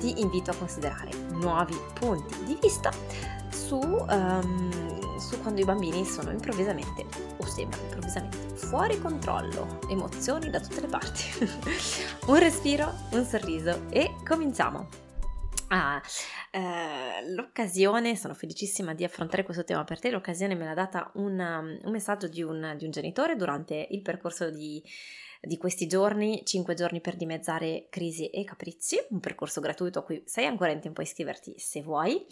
ti invito a considerare nuovi punti di vista su, um, su quando i bambini sono improvvisamente, o sembrano improvvisamente, fuori controllo, emozioni da tutte le parti. un respiro, un sorriso e cominciamo. Ah, eh, l'occasione, sono felicissima di affrontare questo tema per te, l'occasione me l'ha data una, un messaggio di un, di un genitore durante il percorso di di questi giorni, 5 giorni per dimezzare crisi e capricci, un percorso gratuito a cui sei ancora in tempo a iscriverti se vuoi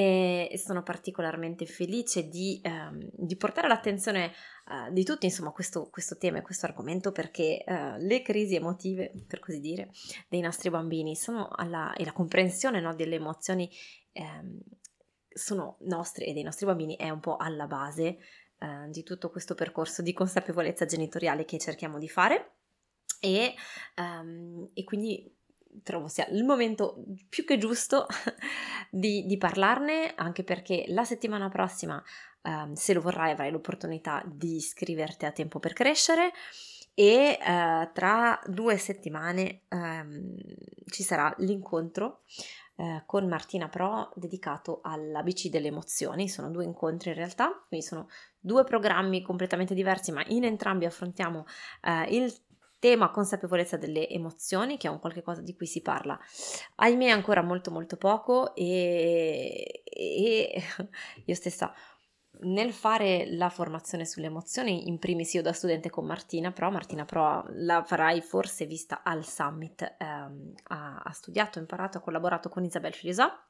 e sono particolarmente felice di, ehm, di portare all'attenzione eh, di tutti insomma questo, questo, tema e questo argomento perché eh, le crisi emotive per così dire dei nostri bambini alla, e la comprensione no, delle emozioni ehm, sono nostre e dei nostri bambini è un po' alla base eh, di tutto questo percorso di consapevolezza genitoriale che cerchiamo di fare e, um, e quindi trovo sia il momento più che giusto di, di parlarne, anche perché la settimana prossima, um, se lo vorrai, avrai l'opportunità di iscriverti a tempo per crescere e uh, tra due settimane um, ci sarà l'incontro uh, con Martina Pro dedicato all'ABC delle emozioni. Sono due incontri in realtà, quindi sono due programmi completamente diversi, ma in entrambi affrontiamo uh, il tema consapevolezza delle emozioni, che è un qualche cosa di cui si parla, ahimè ancora molto molto poco e, e io stessa nel fare la formazione sulle emozioni, in primis io da studente con Martina Pro, Martina Pro la farai forse vista al summit, ehm, ha, ha, studiato, imparato, ha collaborato con Isabelle Filisà,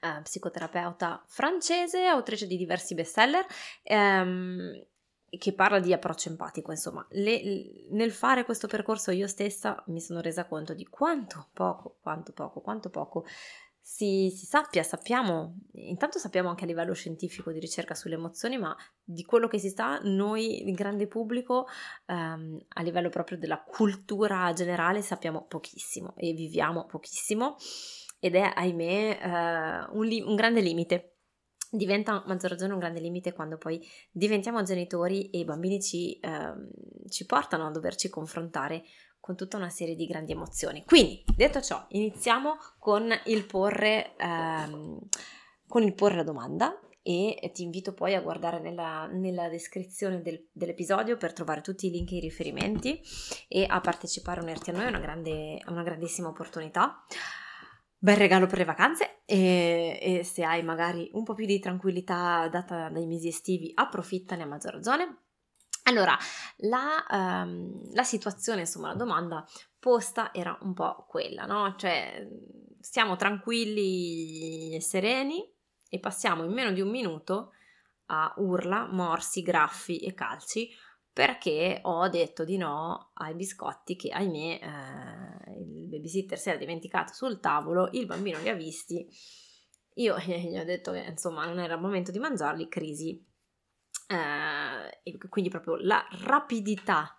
eh, psicoterapeuta francese, autrice di diversi bestseller, ehm, che parla di approccio empatico, insomma, le, nel fare questo percorso io stessa mi sono resa conto di quanto poco, quanto poco, quanto poco si, si, sappia, sappiamo, intanto sappiamo anche a livello scientifico di ricerca sulle emozioni, ma di quello che si sa noi, il grande pubblico, ehm, a livello proprio della cultura generale, sappiamo pochissimo e viviamo pochissimo ed è, ahimè, eh, un, li- un grande limite diventa a maggior ragione un grande limite quando poi diventiamo genitori e i bambini ci, ehm, ci, portano a doverci confrontare con tutta una serie di grandi emozioni. Quindi, detto ciò, iniziamo con il porre, ehm, con il porre la domanda e ti invito poi a guardare nella, nella descrizione del, dell'episodio per trovare tutti i link e i riferimenti e a partecipare a unirti a noi, è una, grande, una grandissima opportunità bel regalo per le vacanze e, e, se hai magari un po' più di tranquillità data dai mesi estivi, approfittane a maggior ragione. Allora, la, um, la situazione, insomma, la domanda posta era un po' quella, no? Cioè, stiamo tranquilli e sereni e passiamo in meno di un minuto a urla, morsi, graffi e calci perché ho detto di no ai biscotti che ahimè eh, babysitter si era dimenticato sul tavolo, il bambino li ha visti, io gli ho detto che insomma non era il momento di mangiarli, crisi. Eh, quindi proprio la rapidità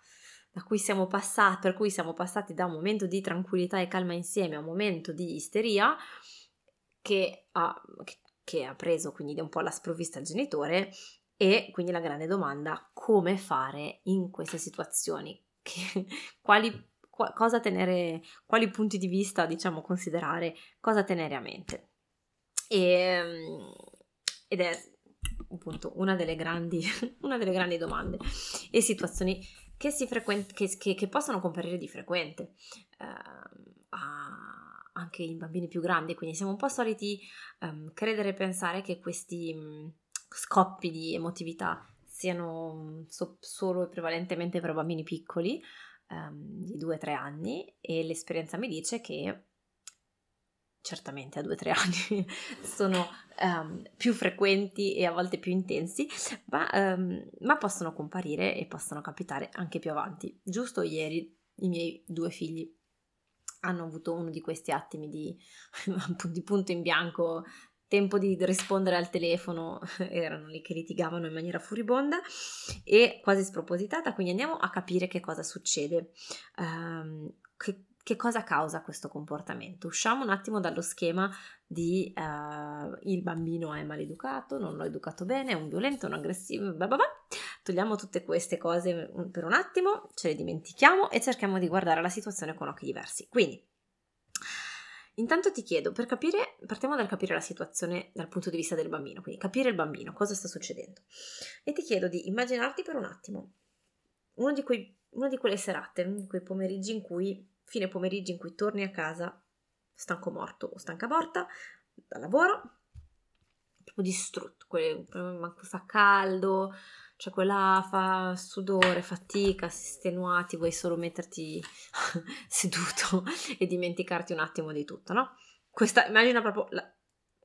da cui siamo passati, per cui siamo passati da un momento di tranquillità e calma insieme a un momento di isteria che ha, che ha preso quindi un po' la sprovvista al genitore e quindi la grande domanda, come fare in queste situazioni? Che, quali, qu- cosa tenere, quali punti di vista, diciamo, considerare, cosa tenere a mente? E, ehm, ed è appunto una delle grandi, una delle grandi domande e situazioni che, si frequent- che, che, che possono comparire di frequente eh, anche in bambini più grandi, quindi siamo un po' soliti um, credere e pensare che questi scoppi di emotività siano mm, so- solo e prevalentemente per bambini piccoli um, di 2-3 anni e l'esperienza mi dice che certamente a 2-3 anni sono um, più frequenti e a volte più intensi, ma, um, ma, possono comparire e possono capitare anche più avanti. Giusto ieri i miei due figli hanno avuto uno di questi attimi di, di punto in bianco tempo di rispondere al telefono, erano lì che litigavano in maniera furibonda e quasi spropositata, quindi andiamo a capire che cosa succede, um, che, che, cosa causa questo comportamento. Usciamo un attimo dallo schema di uh, il bambino è maleducato, non l'ho educato bene, è un violento, un aggressivo, blah blah blah. Togliamo tutte queste cose per un attimo, ce le dimentichiamo e cerchiamo di guardare la situazione con occhi diversi. Quindi, Intanto ti chiedo, per capire, partiamo dal capire la situazione dal punto di vista del bambino, quindi capire il bambino, cosa sta succedendo. E ti chiedo di immaginarti per un attimo uno di quei, una di quelle serate, di quei pomeriggi in cui, fine pomeriggi in cui torni a casa stanco morto o stanca morta dal lavoro, proprio distrutto, quelle, fa caldo, cioè quella fa sudore, fatica, estenuati, vuoi solo metterti seduto e dimenticarti un attimo di tutto, no? Questa, immagina proprio la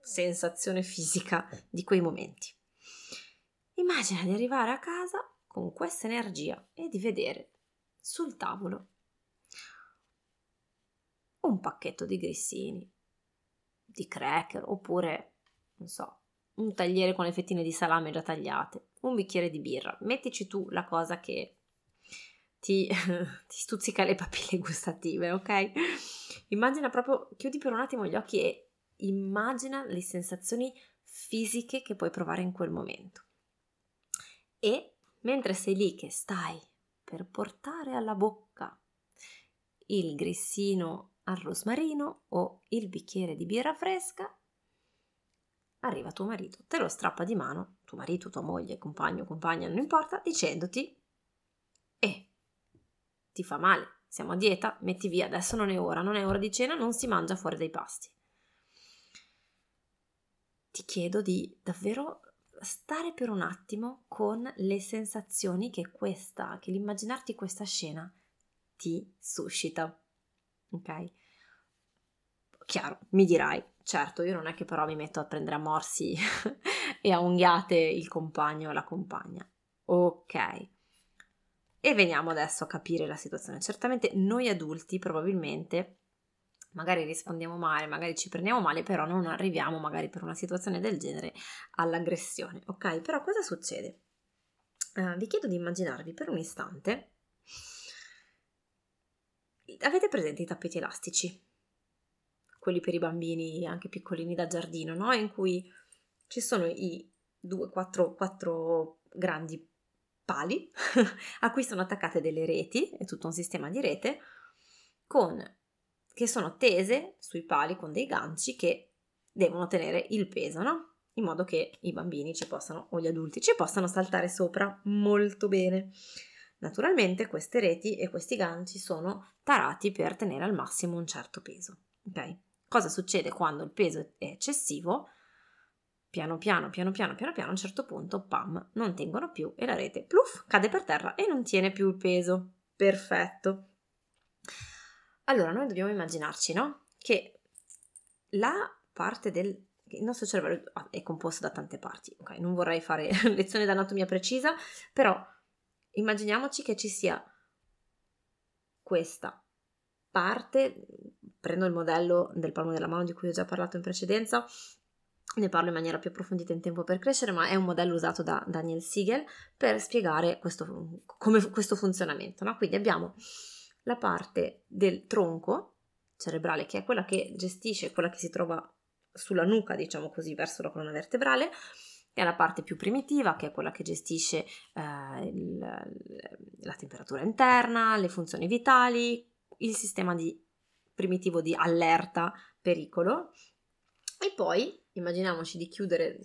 sensazione fisica di quei momenti. Immagina di arrivare a casa con questa energia e di vedere sul tavolo un pacchetto di grissini, di cracker oppure, non so, un tagliere con le fettine di salame già tagliate, un bicchiere di birra. Mettici tu la cosa che ti, ti stuzzica le papille gustative, ok? Immagina proprio, chiudi per un attimo gli occhi e immagina le sensazioni fisiche che puoi provare in quel momento. E mentre sei lì che stai per portare alla bocca il grissino al rosmarino o il bicchiere di birra fresca, arriva tuo marito, te lo strappa di mano, tuo marito, tua moglie, compagno, compagna, non importa, dicendoti eh, ti fa male, siamo a dieta, metti via, adesso non è ora, non è ora di cena, non si mangia fuori dai pasti. Ti chiedo di davvero stare per un attimo con le sensazioni che questa, che l'immaginarti questa scena ti suscita. Ok? Chiaro, mi dirai, Certo, io non è che però mi metto a prendere a morsi e a unghiate il compagno o la compagna. Ok. E veniamo adesso a capire la situazione. Certamente noi adulti probabilmente magari rispondiamo male, magari ci prendiamo male, però non arriviamo magari per una situazione del genere all'aggressione. Ok, però cosa succede? Uh, vi chiedo di immaginarvi per un istante. Avete presente i tappeti elastici? Quelli per i bambini anche piccolini da giardino, no? in cui ci sono i due, quattro, quattro grandi pali a cui sono attaccate delle reti, è tutto un sistema di rete, con, che sono tese sui pali con dei ganci che devono tenere il peso, no? in modo che i bambini ci possano, o gli adulti ci possano saltare sopra molto bene. Naturalmente queste reti e questi ganci sono tarati per tenere al massimo un certo peso. Ok? Cosa succede quando il peso è eccessivo? Piano piano, piano piano, piano piano, a un certo punto, pam, non tengono più e la rete, pluff, cade per terra e non tiene più il peso. Perfetto. Allora, noi dobbiamo immaginarci, no? Che la parte del... Il nostro cervello è composto da tante parti, ok? Non vorrei fare lezione d'anatomia precisa, però immaginiamoci che ci sia questa parte prendo il modello del palmo della mano di cui ho già parlato in precedenza, ne parlo in maniera più approfondita in tempo per crescere, ma è un modello usato da Daniel Siegel per spiegare questo, come, questo funzionamento. No? Quindi abbiamo la parte del tronco cerebrale, che è quella che gestisce, quella che si trova sulla nuca, diciamo così, verso la colonna vertebrale, e la parte più primitiva, che è quella che gestisce eh, il, la temperatura interna, le funzioni vitali, il sistema di primitivo di allerta, pericolo. E poi immaginiamoci di chiudere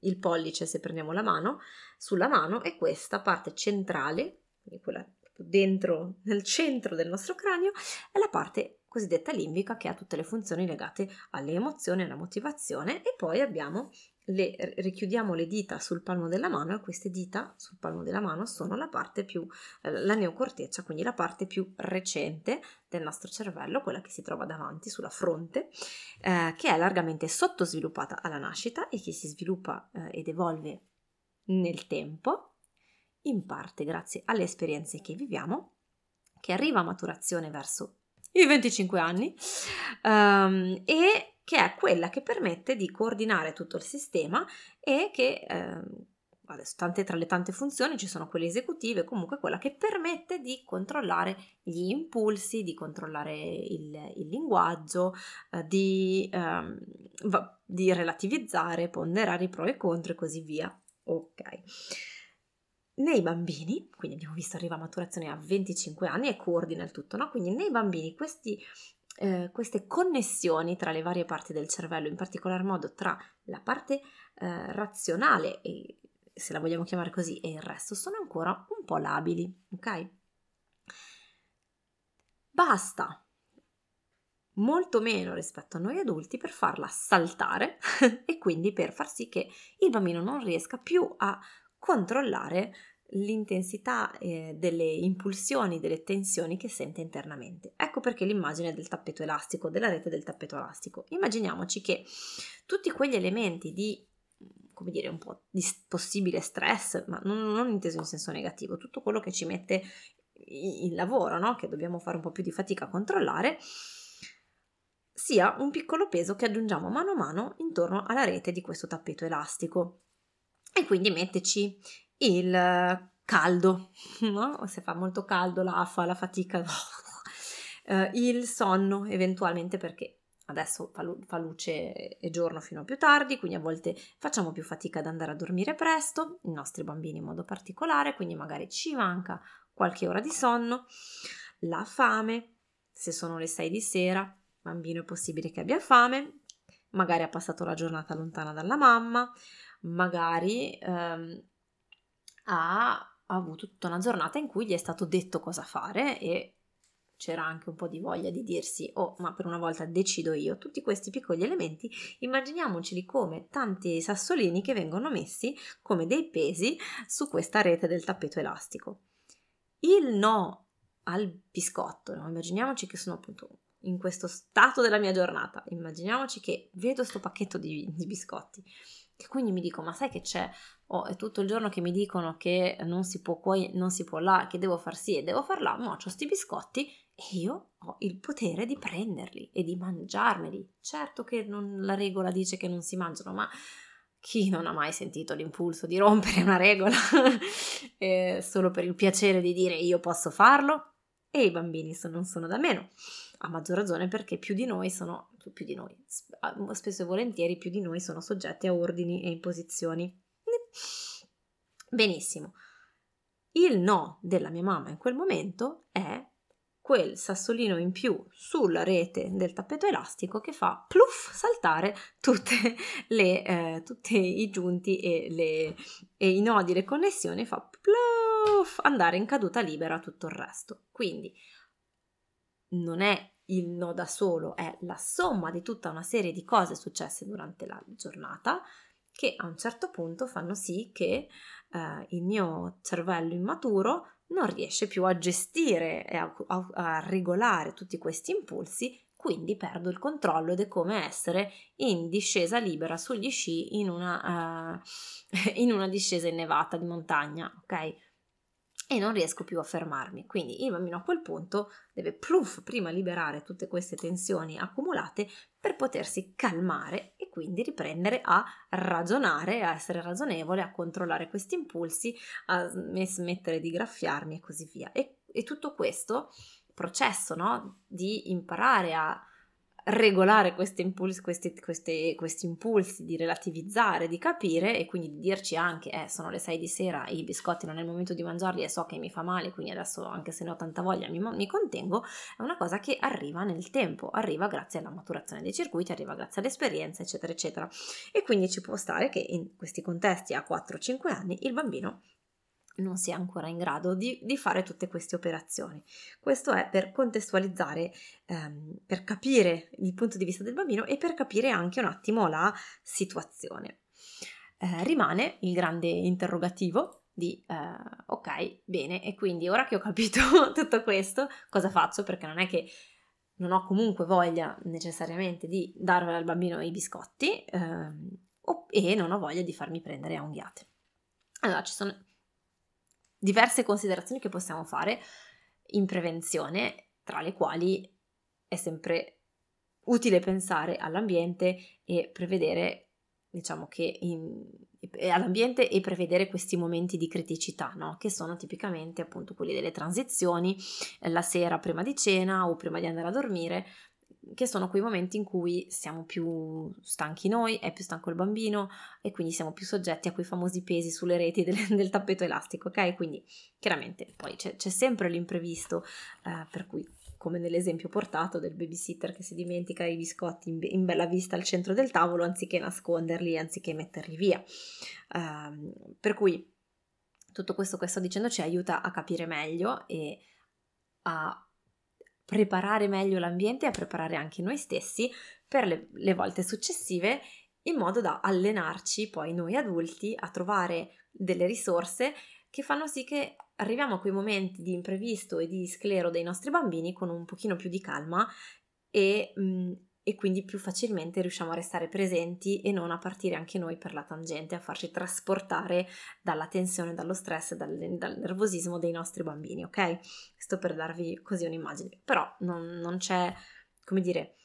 il pollice se prendiamo la mano sulla mano e questa parte centrale, quella dentro nel centro del nostro cranio, è la parte cosiddetta limbica che ha tutte le funzioni legate alle emozioni, alla motivazione e poi abbiamo le, richiudiamo le dita sul palmo della mano e queste dita sul palmo della mano sono la parte più, eh, la neocorteccia, quindi la parte più recente del nostro cervello, quella che si trova davanti sulla fronte, eh, che è largamente sottosviluppata alla nascita e che si sviluppa eh, ed evolve nel tempo, in parte grazie alle esperienze che viviamo, che arriva a maturazione verso i 25 anni um, e che è quella che permette di coordinare tutto il sistema e che eh, adesso tante, tra le tante funzioni ci sono quelle esecutive, comunque quella che permette di controllare gli impulsi, di controllare il, il linguaggio, eh, di, ehm, di relativizzare, ponderare i pro e i contro e così via. Ok. Nei bambini, quindi abbiamo visto arriva a maturazione a 25 anni e coordina il tutto, no? Quindi nei bambini questi eh, queste connessioni tra le varie parti del cervello, in particolar modo tra la parte eh, razionale e se la vogliamo chiamare così, e il resto sono ancora un po' labili, ok? Basta molto meno rispetto a noi adulti per farla saltare e quindi per far sì che il bambino non riesca più a controllare l'intensità eh, delle impulsioni, delle tensioni che sente internamente. Ecco perché l'immagine del tappeto elastico, della rete del tappeto elastico. Immaginiamoci che tutti quegli elementi di come dire, un po' di possibile stress, ma non, non inteso in senso negativo, tutto quello che ci mette il lavoro, no? che dobbiamo fare un po' più di fatica a controllare, sia un piccolo peso che aggiungiamo mano a mano intorno alla rete di questo tappeto elastico. E quindi metterci il caldo, no? se fa molto caldo, l'afa, la fatica, uh, il sonno eventualmente perché adesso fa, lu- fa luce e giorno fino a più tardi, quindi a volte facciamo più fatica ad andare a dormire presto, i nostri bambini in modo particolare, quindi magari ci manca qualche ora di sonno, la fame, se sono le 6 di sera, bambino è possibile che abbia fame, magari ha passato la giornata lontana dalla mamma, magari ehm, ha avuto tutta una giornata in cui gli è stato detto cosa fare e c'era anche un po' di voglia di dirsi oh ma per una volta decido io. Tutti questi piccoli elementi immaginiamoceli come tanti sassolini che vengono messi come dei pesi su questa rete del tappeto elastico. Il no al biscotto no? immaginiamoci che sono appunto in questo stato della mia giornata. Immaginiamoci che vedo questo pacchetto di, di biscotti che quindi mi dico ma sai che c'è oh, è tutto il giorno che mi dicono che non si può qua, non si può là, che devo far sì e devo far là, ma ho questi biscotti e io ho il potere di prenderli e di mangiarmeli. Certo che non, la regola dice che non si mangiano, ma chi non ha mai sentito l'impulso di rompere una regola eh, solo per il piacere di dire io posso farlo? E i bambini non sono da meno, a maggior ragione perché più di noi sono, più di noi, spesso e volentieri più di noi sono soggetti a ordini e imposizioni. Benissimo. Il no della mia mamma in quel momento è quel sassolino in più sulla rete del tappeto elastico che fa pluff saltare le, eh, tutti i giunti e, le, e i nodi, le connessioni, fa pluff andare in caduta libera tutto il resto. Quindi non è il no da solo, è la somma di tutta una serie di cose successe durante la giornata che a un certo punto fanno sì che eh, il mio cervello immaturo non riesce più a gestire e a, a, a regolare tutti questi impulsi, quindi perdo il controllo ed è come essere in discesa libera sugli sci in una, uh, in una discesa innevata di montagna, ok? E non riesco più a fermarmi. Quindi il bambino a quel punto deve pluff prima liberare tutte queste tensioni accumulate per potersi calmare e quindi riprendere a ragionare, a essere ragionevole, a controllare questi impulsi, a smettere di graffiarmi e così via. E, e tutto questo processo no? di imparare a regolare questi impulsi, questi, questi, questi impulsi, di relativizzare, di capire e quindi di dirci anche, eh, sono le 6 di sera, i biscotti non è il momento di mangiarli e so che mi fa male, quindi adesso anche se ne ho tanta voglia mi, mi contengo, è una cosa che arriva nel tempo, arriva grazie alla maturazione dei circuiti, arriva grazie all'esperienza, eccetera, eccetera. E quindi ci può stare che in questi contesti a 4-5 anni il bambino non sia ancora in grado di, di, fare tutte queste operazioni. Questo è per contestualizzare, ehm, per capire il punto di vista del bambino e per capire anche un attimo la situazione. Eh, rimane il grande interrogativo di eh, ok, bene, e quindi ora che ho capito tutto questo, cosa faccio? Perché non è che non ho comunque voglia necessariamente di darvela al bambino i biscotti ehm, e non ho voglia di farmi prendere a unghiate. Allora, ci sono diverse considerazioni che possiamo fare in prevenzione, tra le quali è sempre utile pensare all'ambiente e prevedere, diciamo che in, all'ambiente e prevedere questi momenti di criticità, no? che sono tipicamente appunto quelli delle transizioni, la sera prima di cena o prima di andare a dormire, che sono quei momenti in cui siamo più stanchi noi, è più stanco il bambino e quindi siamo più soggetti a quei famosi pesi sulle reti del, del tappeto elastico, ok? Quindi chiaramente poi c'è, c'è sempre l'imprevisto, eh, per cui come nell'esempio portato del babysitter che si dimentica i biscotti in, in bella vista al centro del tavolo anziché nasconderli, anziché metterli via. Uh, per cui tutto questo che sto dicendo ci aiuta a capire meglio e a preparare meglio l'ambiente e a preparare anche noi stessi per le, le volte successive in modo da allenarci poi noi adulti a trovare delle risorse che fanno sì che arriviamo a quei momenti di imprevisto e di sclero dei nostri bambini con un pochino più di calma e, mh, mm, e quindi più facilmente riusciamo a restare presenti e non a partire anche noi per la tangente, a farci trasportare dalla tensione, dallo stress, dal, dal nervosismo dei nostri bambini, ok? Sto per darvi così un'immagine, però non, non c'è, come dire,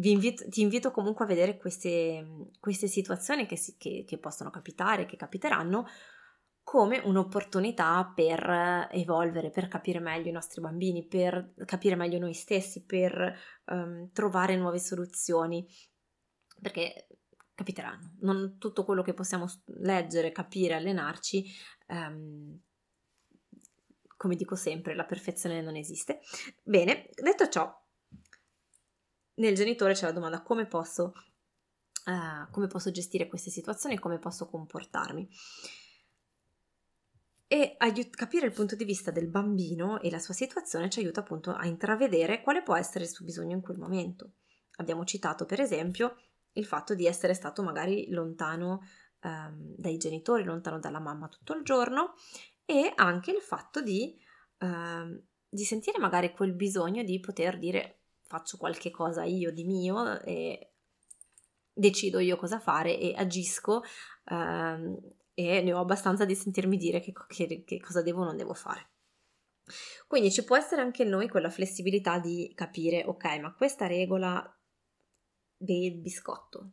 Invito, ti invito comunque a vedere queste, queste situazioni che, si, che, che possono capitare, che capiteranno, come un'opportunità per evolvere, per capire meglio i nostri bambini, per capire meglio noi stessi, per um, trovare nuove soluzioni, perché capiteranno. Non tutto quello che possiamo leggere, capire, allenarci, um, come dico sempre, la perfezione non esiste. Bene, detto ciò, nel genitore c'è la domanda come posso, uh, come posso gestire queste situazioni, come posso comportarmi e aiut- capire il punto di vista del bambino e la sua situazione ci aiuta appunto a intravedere quale può essere il suo bisogno in quel momento. Abbiamo citato per esempio il fatto di essere stato magari lontano ehm, dai genitori, lontano dalla mamma tutto il giorno e anche il fatto di, ehm, di sentire magari quel bisogno di poter dire faccio qualche cosa io di mio e decido io cosa fare e agisco ehm, e ne ho abbastanza di sentirmi dire che, che, che cosa devo o non devo fare. Quindi ci può essere anche noi quella flessibilità di capire, ok, ma questa regola del biscotto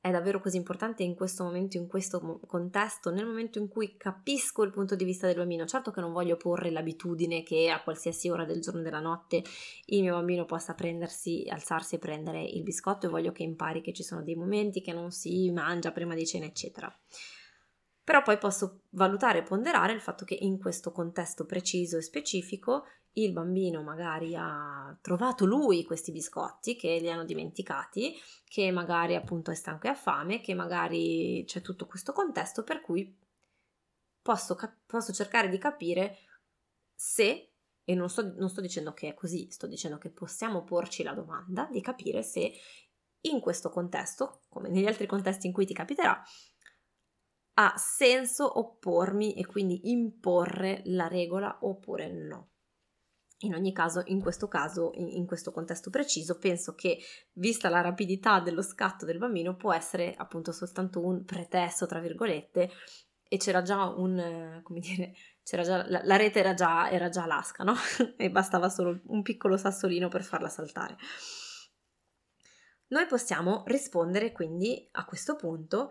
è davvero così importante in questo momento, in questo contesto, nel momento in cui capisco il punto di vista del bambino. Certo che non voglio porre l'abitudine che a qualsiasi ora del giorno e della notte il mio bambino possa prendersi, alzarsi e prendere il biscotto e voglio che impari che ci sono dei momenti che non si mangia prima di cena, eccetera però poi posso valutare e ponderare il fatto che in questo contesto preciso e specifico il bambino magari ha trovato lui questi biscotti che li hanno dimenticati, che magari appunto è stanco e ha fame, che magari c'è tutto questo contesto per cui posso, cap- posso cercare di capire se, e non sto, non sto dicendo che è così, sto dicendo che possiamo porci la domanda di capire se in questo contesto, come negli altri contesti in cui ti capiterà, ha senso oppormi e quindi imporre la regola oppure no. In ogni caso, in questo caso, in, questo contesto preciso, penso che, vista la rapidità dello scatto del bambino, può essere appunto soltanto un pretesto, tra virgolette, e c'era già un, come dire, c'era già, la, la rete era già, era già lasca, no? e bastava solo un piccolo sassolino per farla saltare. Noi possiamo rispondere quindi a questo punto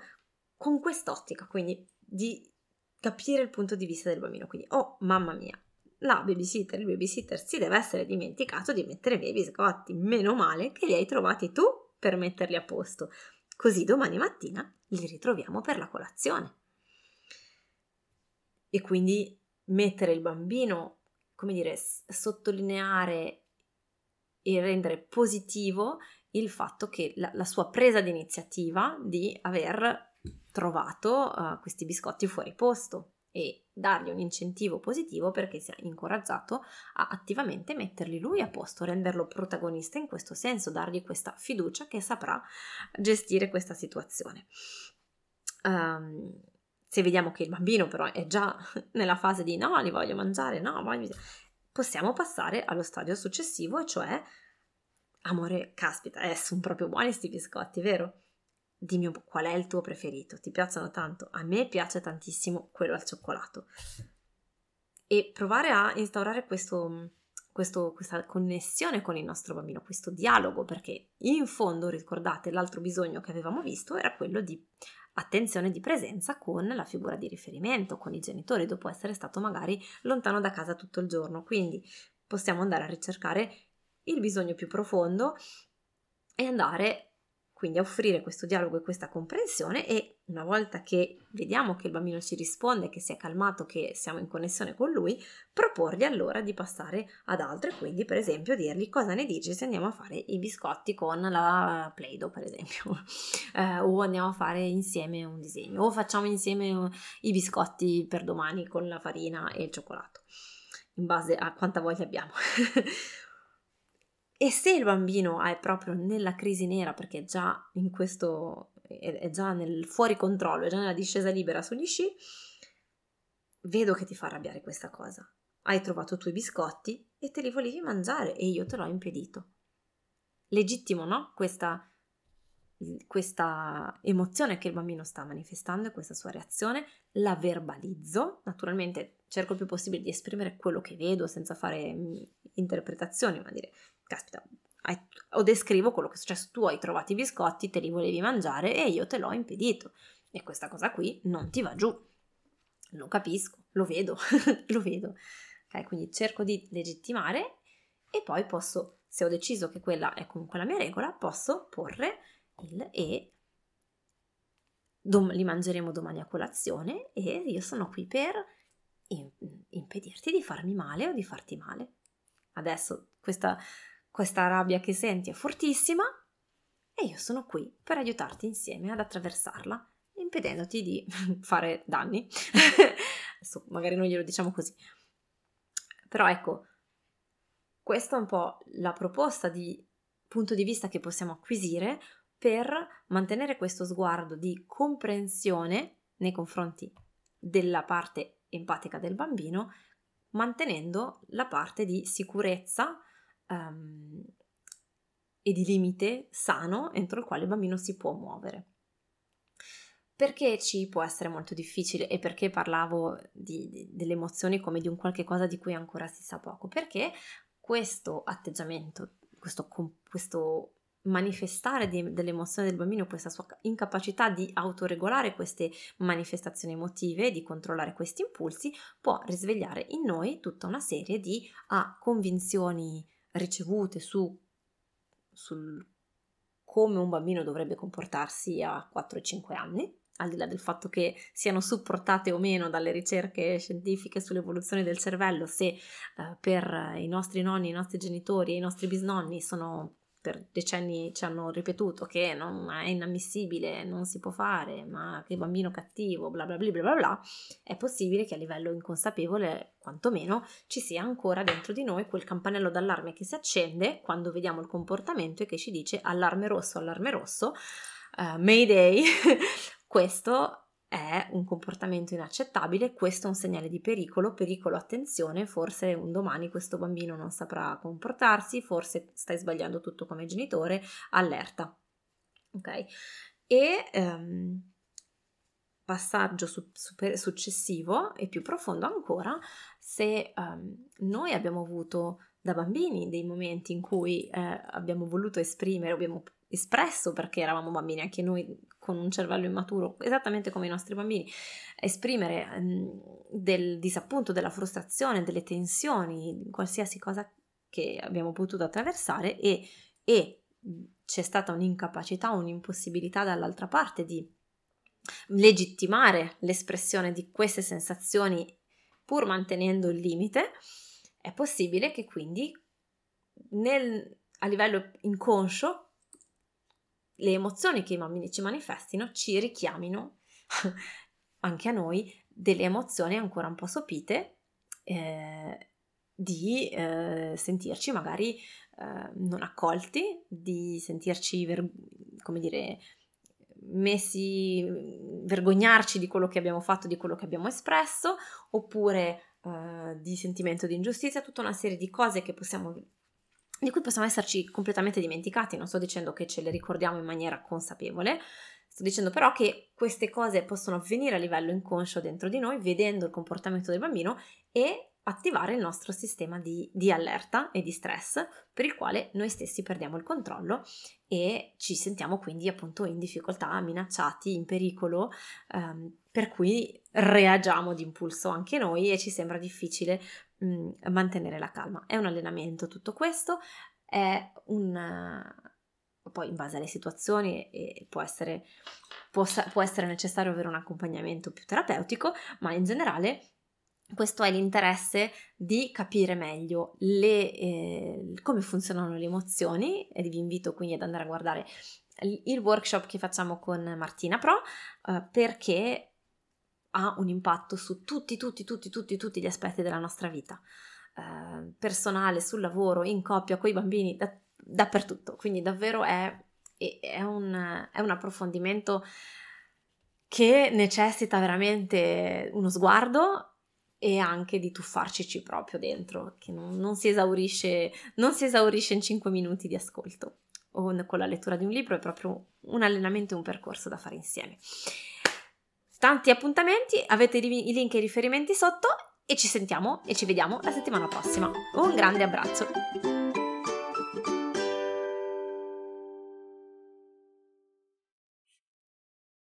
con quest'ottica, quindi di capire il punto di vista del bambino. Quindi, oh mamma mia, la babysitter, il babysitter si deve essere dimenticato di mettere via i biscotti. Meno male che li hai trovati tu per metterli a posto. Così domani mattina li ritroviamo per la colazione. E quindi mettere il bambino, come dire, sottolineare e rendere positivo il fatto che la, la sua presa di iniziativa di aver trovato uh, questi biscotti fuori posto e dargli un incentivo positivo perché sia incoraggiato a attivamente metterli lui a posto, renderlo protagonista in questo senso, dargli questa fiducia che saprà gestire questa situazione. Um, se vediamo che il bambino però è già nella fase di no, li voglio mangiare, no, voglio... possiamo passare allo stadio successivo, cioè amore, caspita, eh, sono proprio buoni questi biscotti, vero? Dimmi qual è il tuo preferito, ti piacciono tanto? A me piace tantissimo quello al cioccolato. E provare a instaurare questo, questo, questa connessione con il nostro bambino, questo dialogo, perché in fondo, ricordate, l'altro bisogno che avevamo visto era quello di attenzione di presenza con la figura di riferimento, con i genitori, dopo essere stato magari lontano da casa tutto il giorno. Quindi possiamo andare a ricercare il bisogno più profondo e andare quindi offrire questo dialogo e questa comprensione e una volta che vediamo che il bambino ci risponde, che si è calmato, che siamo in connessione con lui, proporgli allora di passare ad altro e quindi per esempio dirgli cosa ne dici se andiamo a fare i biscotti con la Play-Doh per esempio? Eh, o andiamo a fare insieme un disegno. O facciamo insieme i biscotti per domani con la farina e il cioccolato. In base a quanta voglia abbiamo E se il bambino è proprio nella crisi nera, perché è già in questo, è già nel fuori controllo, è già nella discesa libera sugli sci, vedo che ti fa arrabbiare questa cosa. Hai trovato i tuoi biscotti e te li volevi mangiare e io te l'ho impedito. Legittimo, no? Questa, questa emozione che il bambino sta manifestando e questa sua reazione, la verbalizzo. Naturalmente cerco il più possibile di esprimere quello che vedo senza fare mm, interpretazioni, ma dire caspita, hai, o descrivo quello che è successo, tu hai trovato i biscotti, te li volevi mangiare e io te l'ho impedito. E questa cosa qui non ti va giù. Lo capisco, lo vedo, lo vedo. Ok, quindi cerco di legittimare e poi posso, se ho deciso che quella è comunque la mia regola, posso porre il e dom- li mangeremo domani a colazione e io sono qui per impedirti di farmi male o di farti male. Adesso questa questa rabbia che senti è fortissima e io sono qui per aiutarti insieme ad attraversarla, impedendoti di fare danni. Adesso magari non glielo diciamo così. Però ecco, questa è un po' la proposta di punto di vista che possiamo acquisire per mantenere questo sguardo di comprensione nei confronti della parte empatica del bambino, mantenendo la parte di sicurezza um, e di limite sano entro il quale il bambino si può muovere. Perché ci può essere molto difficile e perché parlavo di, di, delle emozioni come di un qualche cosa di cui ancora si sa poco? Perché questo atteggiamento, questo, questo manifestare di, dell'emozione del bambino, questa sua incapacità di autoregolare queste manifestazioni emotive, di controllare questi impulsi, può risvegliare in noi tutta una serie di ah, convinzioni ricevute su sul come un bambino dovrebbe comportarsi a 4 5 anni, al di là del fatto che siano supportate o meno dalle ricerche scientifiche sull'evoluzione del cervello, se eh, per i nostri nonni, i nostri genitori e i nostri bisnonni sono per decenni ci hanno ripetuto che non è inammissibile, non si può fare, ma che bambino cattivo, bla bla bla bla bla, è possibile che a livello inconsapevole, quantomeno, ci sia ancora dentro di noi quel campanello d'allarme che si accende quando vediamo il comportamento e che ci dice allarme rosso, allarme rosso, uh, Mayday, questo è un comportamento inaccettabile, questo è un segnale di pericolo, pericolo attenzione, forse un domani questo bambino non saprà comportarsi, forse stai sbagliando tutto come genitore, allerta. Ok? E um, passaggio su, super, successivo e più profondo ancora, se um, noi abbiamo avuto da bambini dei momenti in cui eh, abbiamo voluto esprimere, abbiamo espresso perché eravamo bambini, anche noi con un cervello immaturo, esattamente come i nostri bambini, esprimere um, del disappunto, della frustrazione, delle tensioni, qualsiasi cosa che abbiamo potuto attraversare e, e c'è stata un'incapacità, un'impossibilità dall'altra parte di legittimare l'espressione di queste sensazioni pur mantenendo il limite, è possibile che quindi nel, a livello inconscio le emozioni che i bambini ci manifestino ci richiamino anche a noi delle emozioni ancora un po' sopite eh, di eh, sentirci magari eh, non accolti, di sentirci, ver- come dire, messi, vergognarci di quello che abbiamo fatto, di quello che abbiamo espresso, oppure eh, di sentimento di ingiustizia, tutta una serie di cose che possiamo di cui possiamo esserci completamente dimenticati, non sto dicendo che ce le ricordiamo in maniera consapevole, sto dicendo però che queste cose possono avvenire a livello inconscio dentro di noi, vedendo il comportamento del bambino e attivare il nostro sistema di, di, allerta e di stress per il quale noi stessi perdiamo il controllo e ci sentiamo quindi appunto in difficoltà, minacciati, in pericolo, ehm, per cui reagiamo d'impulso anche noi e ci sembra difficile mh, mm, mantenere la calma. È un allenamento tutto questo, è un... poi in base alle situazioni può essere, può, può essere necessario avere un accompagnamento più terapeutico, ma in generale questo è l'interesse di capire meglio le, eh, come funzionano le emozioni e vi invito quindi ad andare a guardare il workshop che facciamo con Martina Pro eh, perché ha un impatto su tutti, tutti, tutti, tutti, tutti gli aspetti della nostra vita, eh, personale, sul lavoro, in coppia, con i bambini, da, dappertutto. Quindi davvero è, è, un, è un approfondimento che necessita veramente uno sguardo e anche di tuffarci proprio dentro, che non, non, si esaurisce, non si esaurisce in 5 minuti di ascolto o con la lettura di un libro, è proprio un allenamento e un percorso da fare insieme. Tanti appuntamenti, avete i link e i riferimenti sotto e ci sentiamo e ci vediamo la settimana prossima. Un grande abbraccio!